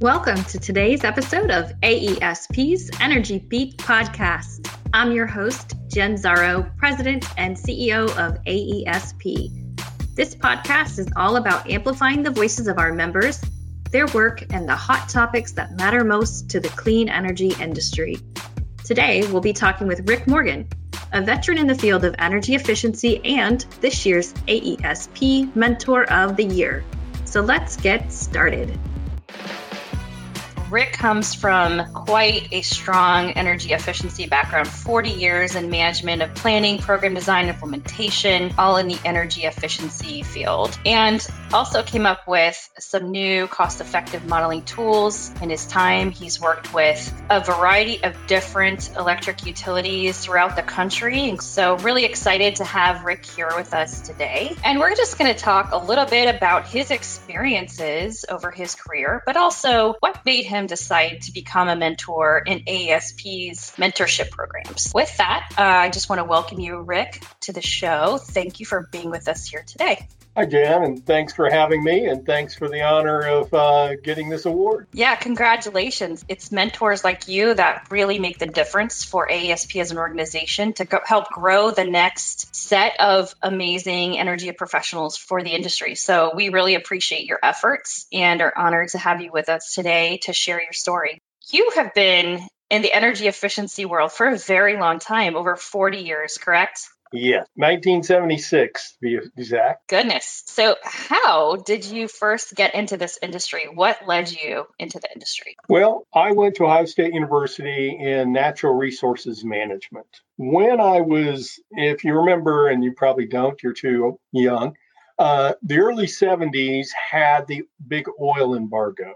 Welcome to today's episode of AESP's Energy Beat podcast. I'm your host, Jen Szaro, President and CEO of AESP. This podcast is all about amplifying the voices of our members, their work, and the hot topics that matter most to the clean energy industry. Today, we'll be talking with Rick Morgan, a veteran in the field of energy efficiency and this year's AESP Mentor of the Year. So let's get started. Rick comes from quite a strong energy efficiency background 40 years in management of planning, program design, implementation, all in the energy efficiency field. And also came up with some new cost effective modeling tools. In his time, he's worked with a variety of different electric utilities throughout the country. So, really excited to have Rick here with us today. And we're just going to talk a little bit about his experiences over his career, but also what made him decide to become a mentor in AESP's mentorship programs. With that, uh, I just want to welcome you, Rick, to the show. Thank you for being with us here today. Hi, Jan, and thanks for having me, and thanks for the honor of uh, getting this award. Yeah, congratulations. It's mentors like you that really make the difference for AESP as an organization to go- help grow the next set of amazing energy professionals for the industry. So we really appreciate your efforts and are honored to have you with us today to share your story. You have been in the energy efficiency world for a very long time, over 40 years, correct? Yes, 1976 to be exact. Goodness. So, how did you first get into this industry? What led you into the industry? Well, I went to Ohio State University in natural resources management. When I was, if you remember, and you probably don't, you're too young, uh, the early 70s had the big oil embargo.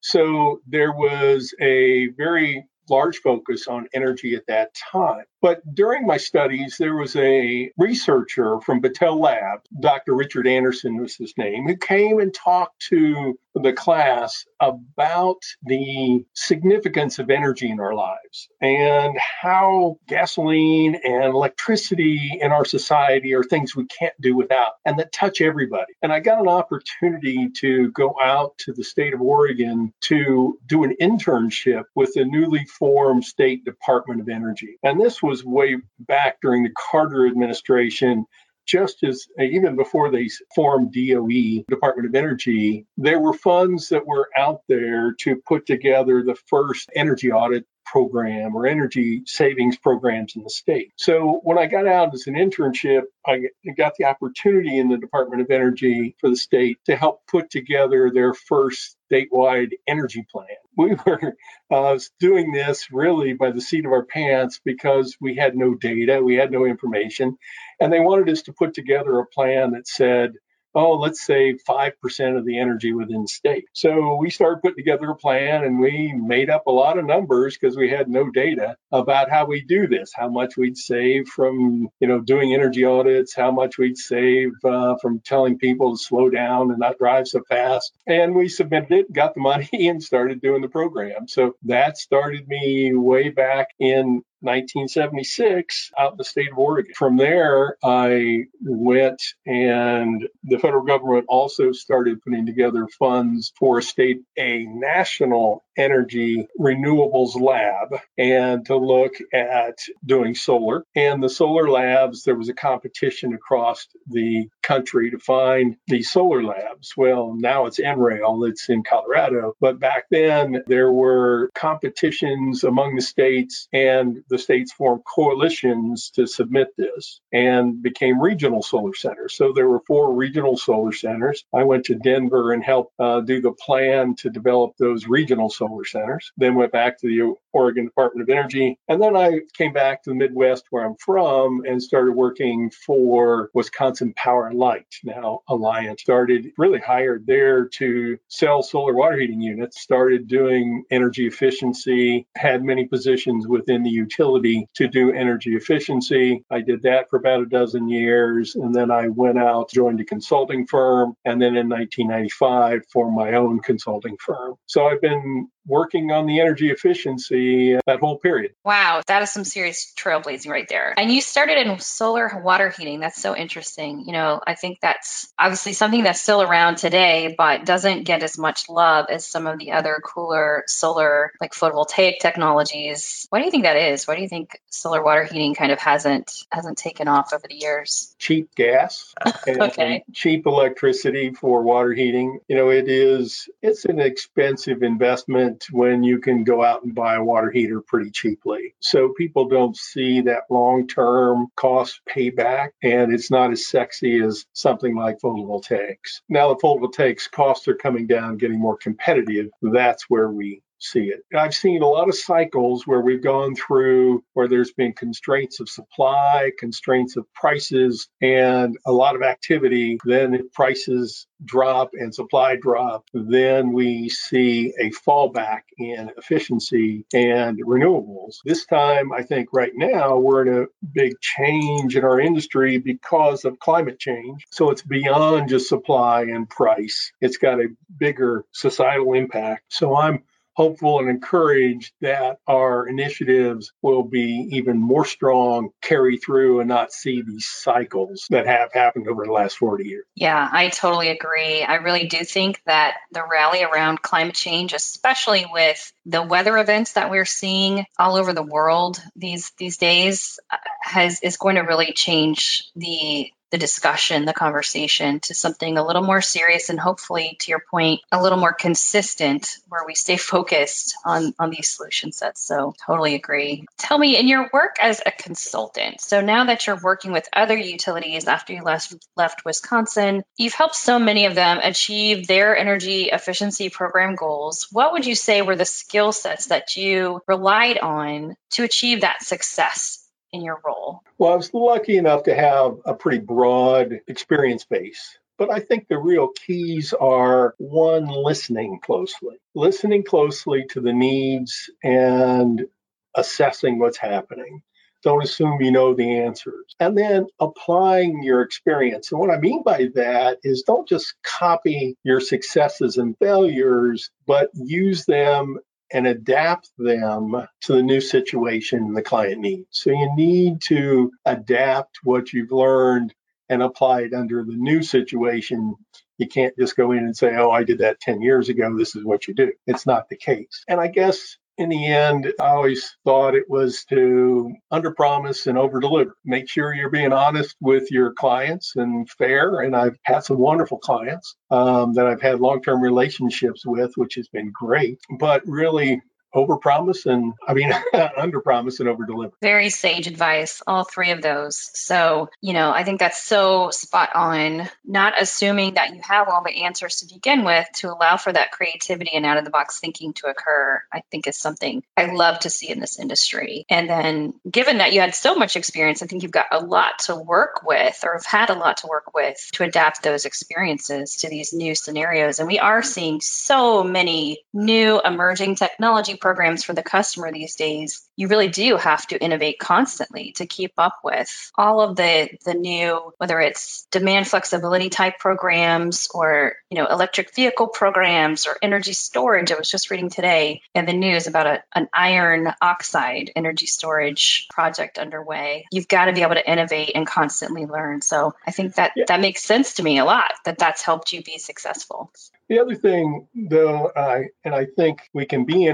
So there was a very large focus on energy at that time. But during my studies, there was a researcher from Battelle Lab, Dr. Richard Anderson was his name, who came and talked to the class about the significance of energy in our lives and how gasoline and electricity in our society are things we can't do without and that touch everybody. And I got an opportunity to go out to the state of Oregon to do an internship with the newly formed State Department of Energy. And this was way back during the Carter administration just as uh, even before they formed DOE, Department of Energy, there were funds that were out there to put together the first energy audit program or energy savings programs in the state. So when I got out as an internship, I got the opportunity in the Department of Energy for the state to help put together their first statewide energy plan. We were uh, doing this really by the seat of our pants because we had no data, we had no information, and they wanted us to put together a plan that said, oh, let's save 5% of the energy within state. So we started putting together a plan and we made up a lot of numbers because we had no data about how we do this, how much we'd save from, you know, doing energy audits, how much we'd save uh, from telling people to slow down and not drive so fast. And we submitted it, got the money and started doing the program. So that started me way back in 1976 out in the state of Oregon. From there, I went and the federal government also started putting together funds for a state, a national energy renewables lab and to look at doing solar. And the solar labs, there was a competition across the country to find the solar labs. Well, now it's NREL, it's in Colorado. But back then, there were competitions among the states and the states formed coalitions to submit this and became regional solar centers. So there were four regional solar centers. I went to Denver and helped uh, do the plan to develop those regional solar centers, then went back to the Oregon Department of Energy. And then I came back to the Midwest where I'm from and started working for Wisconsin Power and Light, now Alliant. Started really hired there to sell solar water heating units, started doing energy efficiency, had many positions within the utility to do energy efficiency. I did that for about a dozen years. And then I went out, joined a consulting firm, and then in 1995 formed my own consulting firm. So I've been working on the energy efficiency that whole period. Wow, that is some serious trailblazing right there. And you started in solar water heating. That's so interesting. You know, I think that's obviously something that's still around today, but doesn't get as much love as some of the other cooler solar, like photovoltaic technologies. Why do you think that is? Why do you think solar water heating kind of hasn't hasn't taken off over the years? Cheap gas, okay. cheap electricity for water heating. You know, it is it's an expensive investment when you can go out and buy a water heater pretty cheaply. So people don't see that long-term cost payback and it's not as sexy as something like photovoltaics. Now the photovoltaics costs are coming down, getting more competitive. That's where we see it. I've seen a lot of cycles where we've gone through where there's been constraints of supply, constraints of prices, and a lot of activity. Then if prices drop and supply drop, then we see a fallback in efficiency and renewables. This time, I think right now we're in a big change in our industry because of climate change. So it's beyond just supply and price. It's got a bigger societal impact. So I'm hopeful and encouraged that our initiatives will be even more strong, carry through, and not see these cycles that have happened over the last 40 years. Yeah, I totally agree. I really do think that the rally around climate change, especially with the weather events that we're seeing all over the world these these days, uh, has is going to really change the the discussion, the conversation to something a little more serious and hopefully, to your point, a little more consistent where we stay focused on, on these solution sets. So, totally agree. Tell me, in your work as a consultant, so now that you're working with other utilities after you left, left Wisconsin, you've helped so many of them achieve their energy efficiency program goals. What would you say were the skill sets that you relied on to achieve that success in your role? Well, I was lucky enough to have a pretty broad experience base. But I think the real keys are one, listening closely, listening closely to the needs and assessing what's happening. Don't assume you know the answers. And then applying your experience. And what I mean by that is don't just copy your successes and failures, but use them and adapt them to the new situation the client needs. So you need to adapt what you've learned and apply it under the new situation. You can't just go in and say, oh, I did that 10 years ago. This is what you do. It's not the case. And I guess in the end, I always thought it was to underpromise and overdeliver. Make sure you're being honest with your clients and fair. And I've had some wonderful clients um, that I've had long-term relationships with, which has been great. But really overpromise and I mean underpromise and overdeliver. Very sage advice, all three of those. So, you know, I think that's so spot on. Not assuming that you have all the answers to begin with to allow for that creativity and out of the box thinking to occur, I think is something I love to see in this industry. And then given that you had so much experience, I think you've got a lot to work with or have had a lot to work with to adapt those experiences to these new scenarios. And we are seeing so many new emerging technology programs for the customer these days, you really do have to innovate constantly to keep up with all of the the new, whether it's demand flexibility type programs or you know electric vehicle programs or energy storage. I was just reading today in the news about a, an iron oxide energy storage project underway. You've got to be able to innovate and constantly learn. So I think that yeah. that makes sense to me a lot. That that's helped you be successful. The other thing, though, I and I think we can be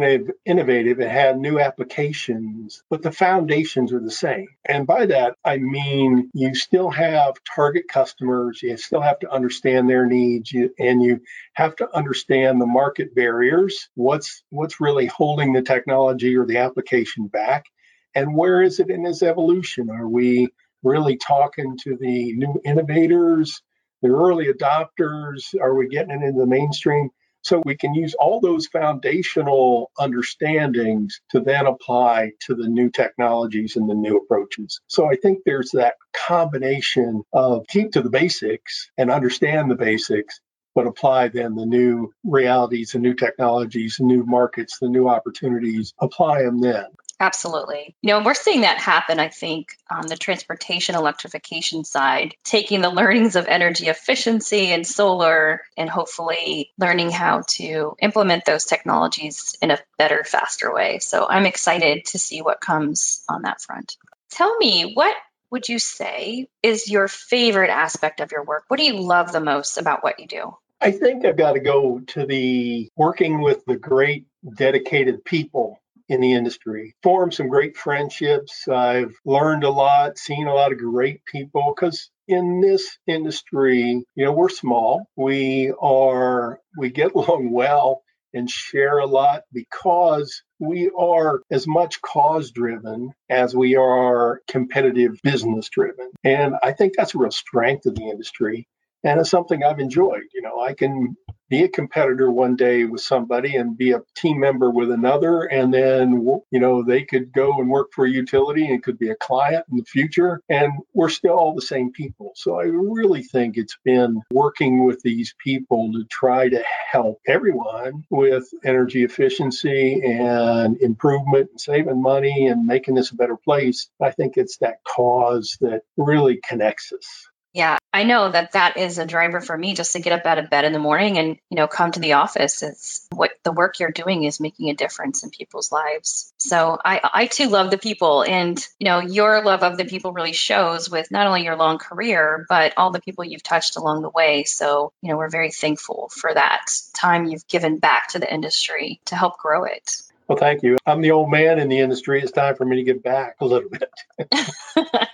innovative and have new applications, but the foundations are the same. And by that, I mean you still have target customers, you still have to understand their needs, you, and you have to understand the market barriers. What's what's really holding the technology or the application back, and where is it in its evolution? Are we really talking to the new innovators? the early adopters? Are we getting it into the mainstream? So we can use all those foundational understandings to then apply to the new technologies and the new approaches. So I think there's that combination of keep to the basics and understand the basics, but apply then the new realities, the new technologies, new markets, the new opportunities, apply them then. Absolutely. You know, we're seeing that happen, I think, on the transportation electrification side, taking the learnings of energy efficiency and solar and hopefully learning how to implement those technologies in a better, faster way. So I'm excited to see what comes on that front. Tell me, what would you say is your favorite aspect of your work? What do you love the most about what you do? I think I've got to go to the working with the great dedicated people in the industry. Formed some great friendships. I've learned a lot, seen a lot of great people because in this industry, you know, we're small. We are we get along well and share a lot because we are as much cause driven as we are competitive business driven. And I think that's a real strength of the industry and it's something I've enjoyed. You know, I can be a competitor one day with somebody and be a team member with another, and then you know they could go and work for a utility and could be a client in the future, and we're still all the same people. So I really think it's been working with these people to try to help everyone with energy efficiency and improvement and saving money and making this a better place. I think it's that cause that really connects us. Yeah, I know that that is a driver for me just to get up out of bed in the morning and, you know, come to the office. It's what the work you're doing is making a difference in people's lives. So I, I too love the people and, you know, your love of the people really shows with not only your long career, but all the people you've touched along the way. So, you know, we're very thankful for that time you've given back to the industry to help grow it. Well, thank you. I'm the old man in the industry. It's time for me to get back a little bit.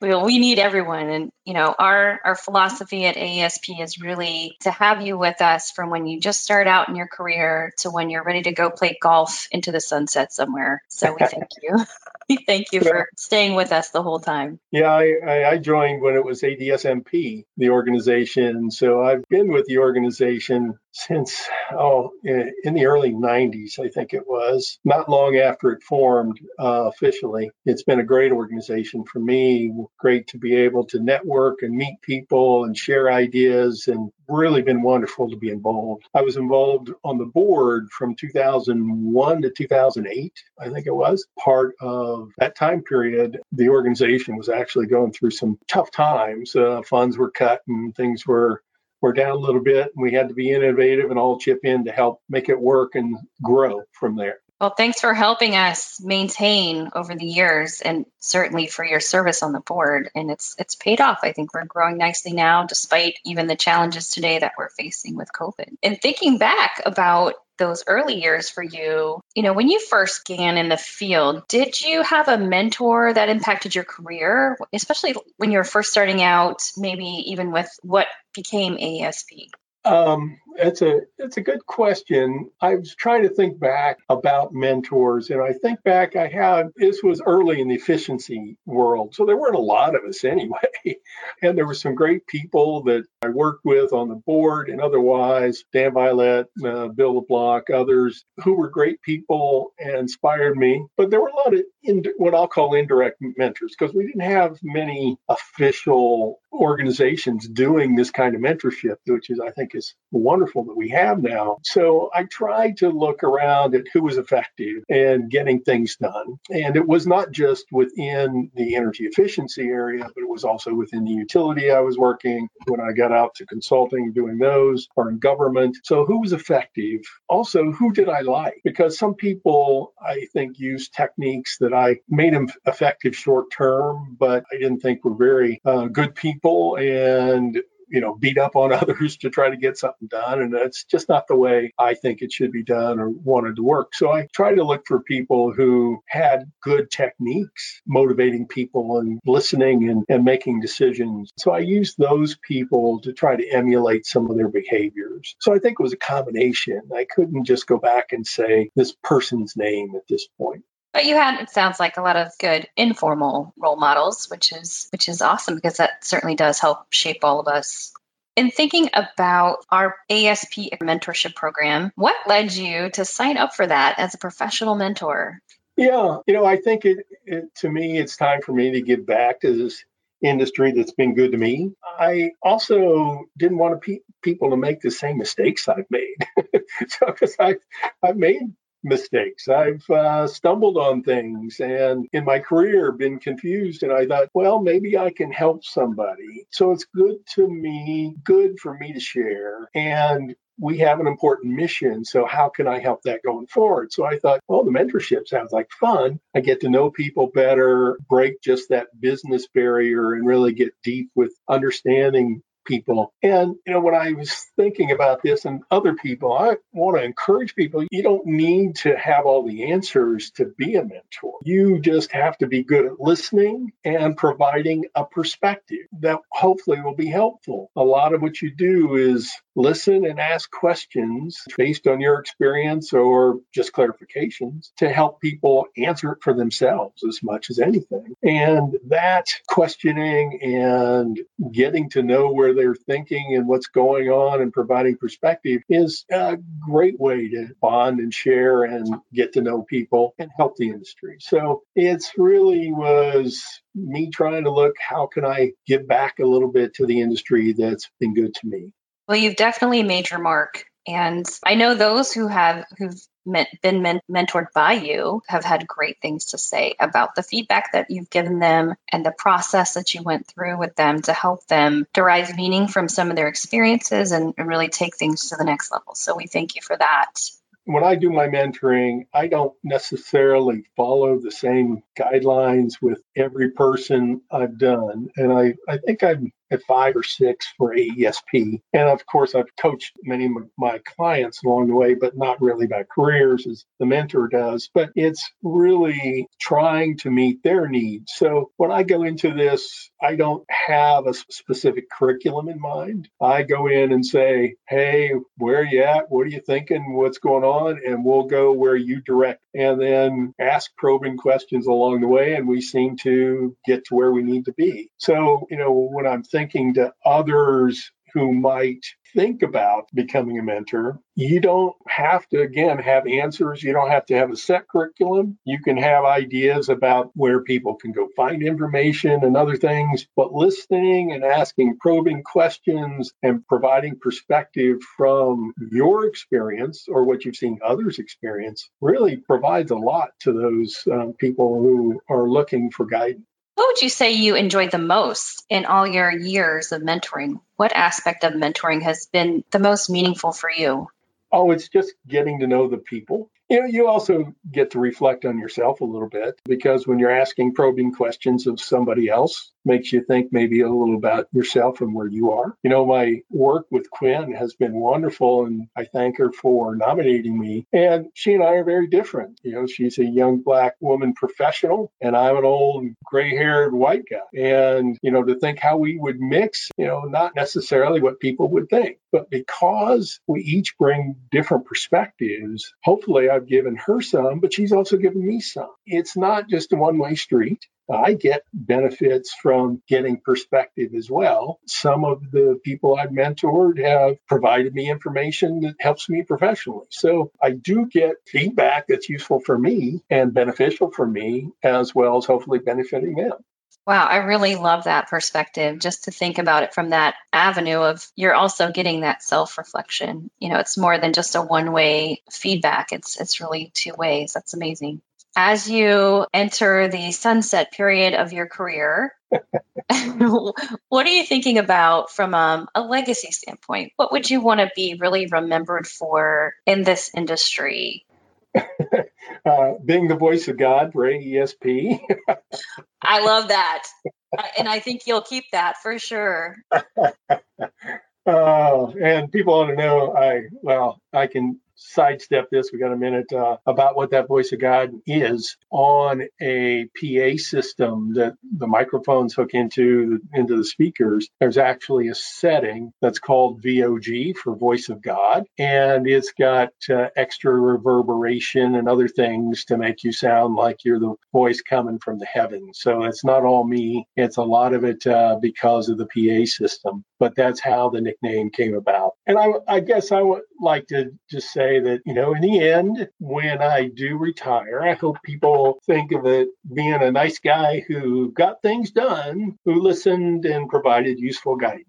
we, we need everyone. And you know our our philosophy at AESP is really to have you with us from when you just start out in your career to when you're ready to go play golf into the sunset somewhere. So we thank you thank you for staying with us the whole time. Yeah I, I joined when it was ADSMP the organization. So I've been with the organization since oh in the early 90s i think it was. Not long after it formed uh, officially. It's been a great organization for me. Great to be able to network and meet people and share ideas and really been wonderful to be involved. I was involved on the board from 2001 to 2008 i think it was. Part of that time period the organization was actually going through some tough times. Uh, funds were cut and things were we're down a little bit and we had to be innovative and all chip in to help make it work and grow from there. Well, thanks for helping us maintain over the years and certainly for your service on the board. And it's it's paid off. I think we're growing nicely now, despite even the challenges today that we're facing with COVID. And thinking back about those early years for you, you know, when you first began in the field, did you have a mentor that impacted your career, especially when you were first starting out, maybe even with what became AESP? Um, it's a it's a good question. I was trying to think back about mentors, and I think back I had this was early in the efficiency world, so there weren't a lot of us anyway. and there were some great people that I worked with on the board and otherwise, Dan Violette, uh, Bill LeBlanc, others who were great people and inspired me. But there were a lot of what I'll call indirect mentors because we didn't have many official organizations doing this kind of mentorship, which is I think is wonderful wonderful that we have now. So I tried to look around at who was effective and getting things done. And it was not just within the energy efficiency area, but it was also within the utility I was working when I got out to consulting, doing those, or in government. So who was effective? Also, who did I like? Because some people, I think, use techniques that I made them effective short term, but I didn't think were very uh, good people. And you know, beat up on others to try to get something done. And that's just not the way I think it should be done or wanted to work. So I try to look for people who had good techniques, motivating people and listening and, and making decisions. So I used those people to try to emulate some of their behaviors. So I think it was a combination. I couldn't just go back and say this person's name at this point. But you had it sounds like a lot of good informal role models, which is which is awesome because that certainly does help shape all of us. In thinking about our AESP mentorship program, what led you to sign up for that as a professional mentor? Yeah, you know, I think it, it to me it's time for me to give back to this industry that's been good to me. I also didn't want to pe- people to make the same mistakes I've made. so, because I've, I've made mistakes. I've uh, stumbled on things and in my career been confused. And I thought, well, maybe I can help somebody. So it's good to me, good for me to share. And we have an important mission. So how can I help that going forward? So I thought, well, the mentorship sounds like fun. I get to know people better, break just that business barrier and really get deep with understanding people. And, you know, when I was thinking about this and other people, I want to encourage people you don't need to have all the answers to be a mentor. You just have to be good at listening and providing a perspective that hopefully will be helpful. A lot of what you do is listen and ask questions based on your experience or just clarifications to help people answer it for themselves as much as anything. And that questioning and getting to know where they're thinking and what's going on and providing perspective is a great way to bond and share and get to know people and help the industry. So it's really was me trying to look how can I give back a little bit to the industry that's been good to me. Well, you've definitely made your mark. And I know those who have who've been men- mentored by you have had great things to say about the feedback that you've given them and the process that you went through with them to help them derive meaning from some of their experiences and, and really take things to the next level. So we thank you for that when I do my mentoring, I don't necessarily follow the same guidelines with every person I've done. And I, I think I'm at five or six for AESP. And of course, I've coached many of my clients along the way, but not really by careers as the mentor does. But it's really trying to meet their needs. So when I go into this, I don't have a specific curriculum in mind. I go in and say, hey, where are you at? What are you thinking? What's going on? And we'll go where you direct and then ask probing questions along the way. And we seem to get to where we need to be. So, you know, when I'm thinking to others who might think about becoming a mentor, you don't have to, again, have answers. You don't have to have a set curriculum. You can have ideas about where people can go find information and other things, but listening and asking probing questions and providing perspective from your experience or what you've seen others experience really provides a lot to those um, people who are looking for guidance. What would you say you enjoyed the most in all your years of mentoring? What aspect of mentoring has been the most meaningful for you? Oh, it's just getting to know the people you know, you also get to reflect on yourself a little bit because when you're asking probing questions of somebody else, makes you think maybe a little about yourself and where you are. You know, my work with Quinn has been wonderful and I thank her for nominating me. And she and I are very different. You know, she's a young black woman professional and I'm an old gray haired white guy. And, you know, to think how we would mix, you know, not necessarily what people would think, but because we each bring different perspectives, hopefully I I've given her some, but she's also given me some. It's not just a one way street. I get benefits from getting perspective as well. Some of the people I've mentored have provided me information that helps me professionally. So I do get feedback that's useful for me and beneficial for me, as well as hopefully benefiting them. Wow, I really love that perspective just to think about it from that avenue of you're also getting that self-reflection. You know, it's more than just a one-way feedback. It's it's really two ways. That's amazing. As you enter the sunset period of your career, what are you thinking about from um, a legacy standpoint? What would you want to be really remembered for in this industry? uh, being the voice of God for AESP. I love that. And I think you'll keep that for sure. Uh, and people want to know, I well, I can sidestep this. We got a minute uh, about what that voice of God is on a PA system that the microphones hook into into the speakers. There's actually a setting that's called VOG for voice of God, and it's got uh, extra reverberation and other things to make you sound like you're the voice coming from the heavens. So it's not all me. It's a lot of it uh, because of the PA system. But that's how the nickname came about. And I, I guess I would like to just say say that, you know, in the end, when I do retire, I hope people think of it being a nice guy who got things done, who listened and provided useful guidance.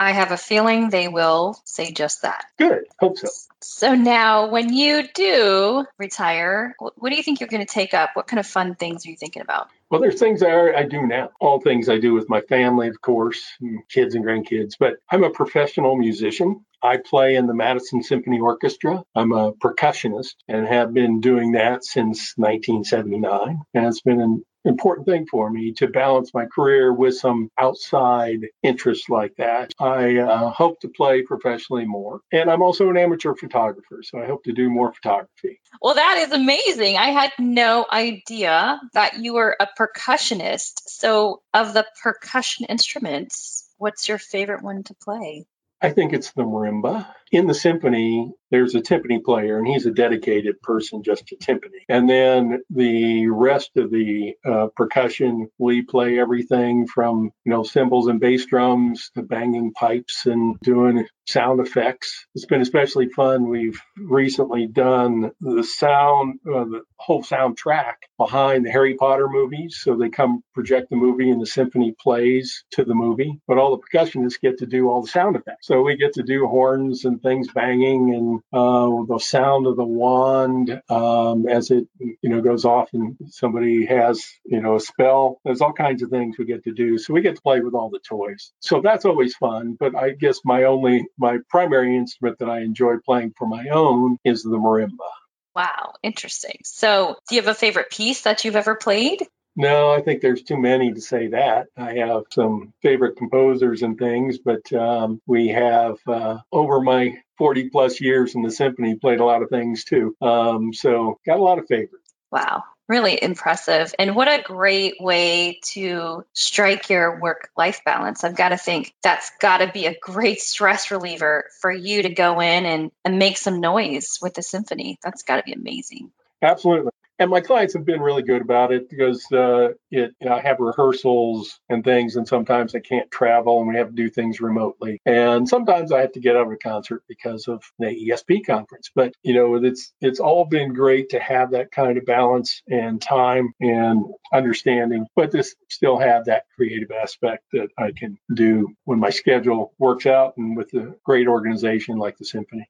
I have a feeling they will say just that. Good. Hope so. So now, when you do retire, what do you think you're going to take up? What kind of fun things are you thinking about? Well, there's things I, I do now. All things I do with my family, of course, and kids and grandkids. But I'm a professional musician. I play in the Madison Symphony Orchestra. I'm a percussionist and have been doing that since 1979. And it's been an important thing for me to balance my career with some outside interests like that. I uh, hope to play professionally more. And I'm also an amateur photographer, so I hope to do more photography. Well, that is amazing. I had no idea that you were a percussionist. So, of the percussion instruments, what's your favorite one to play? I think it's the marimba. In the symphony, there's a timpani player, and he's a dedicated person just to timpani. And then the rest of the uh, percussion, we play everything from you know cymbals and bass drums to banging pipes and doing sound effects. It's been especially fun. We've recently done the sound, uh, the whole soundtrack behind the Harry Potter movies. So they come project the movie and the symphony plays to the movie, but all the percussionists get to do all the sound effects. So we get to do horns things banging and uh, the sound of the wand um, as it you know goes off and somebody has you know a spell. There's all kinds of things we get to do. So we get to play with all the toys. So that's always fun. But I guess my only my primary instrument that I enjoy playing for my own is the marimba. Wow, interesting. So, do you have a favorite piece that you've ever played? No, I think there's too many to say that. I have some favorite composers and things, but um, we have uh, over my 40 plus years in the symphony played a lot of things too. Um, so got a lot of favorites. Wow, really impressive. And what a great way to strike your work life balance. I've got to think that's got to be a great stress reliever for you to go in and, and make some noise with the symphony. That's got to be amazing. Absolutely and my clients have been really good about it because uh, it you know, I have rehearsals and things, and sometimes I can't travel, and we have to do things remotely. And sometimes I have to get out of a concert because of the ESP conference. But you know, it's it's all been great to have that kind of balance and time and understanding, but to still have that creative aspect that I can do when my schedule works out and with a great organization like the symphony.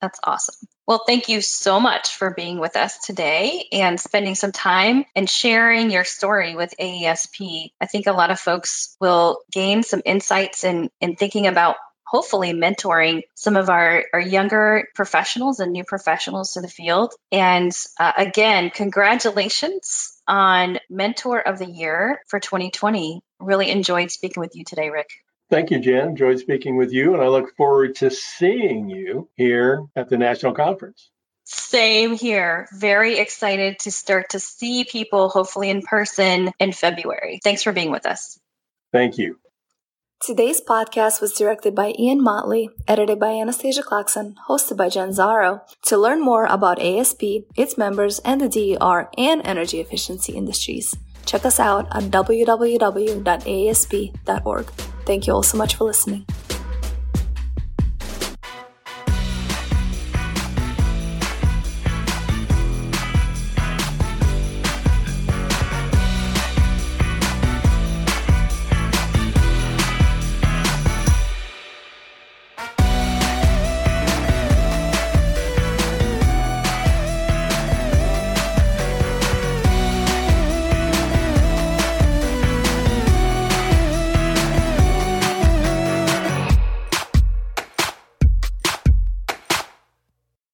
That's awesome. Well, thank you so much for being with us today and spending some time and sharing your story with AESP. I think a lot of folks will gain some insights in, in thinking about hopefully mentoring some of our, our younger professionals and new professionals to the field. And uh, again, congratulations on Mentor of the Year for 2020. Really enjoyed speaking with you today, Rick. Thank you, Jen. Enjoyed speaking with you, and I look forward to seeing you here at the national conference. Same here. Very excited to start to see people, hopefully in person in February. Thanks for being with us. Thank you. Today's podcast was directed by Ian Motley, edited by Anastasia Clarkson, hosted by Jen Szaro. To learn more about AESP, its members, and the DER and energy efficiency industries, check us out at www.aesp.org. Thank you all so much for listening.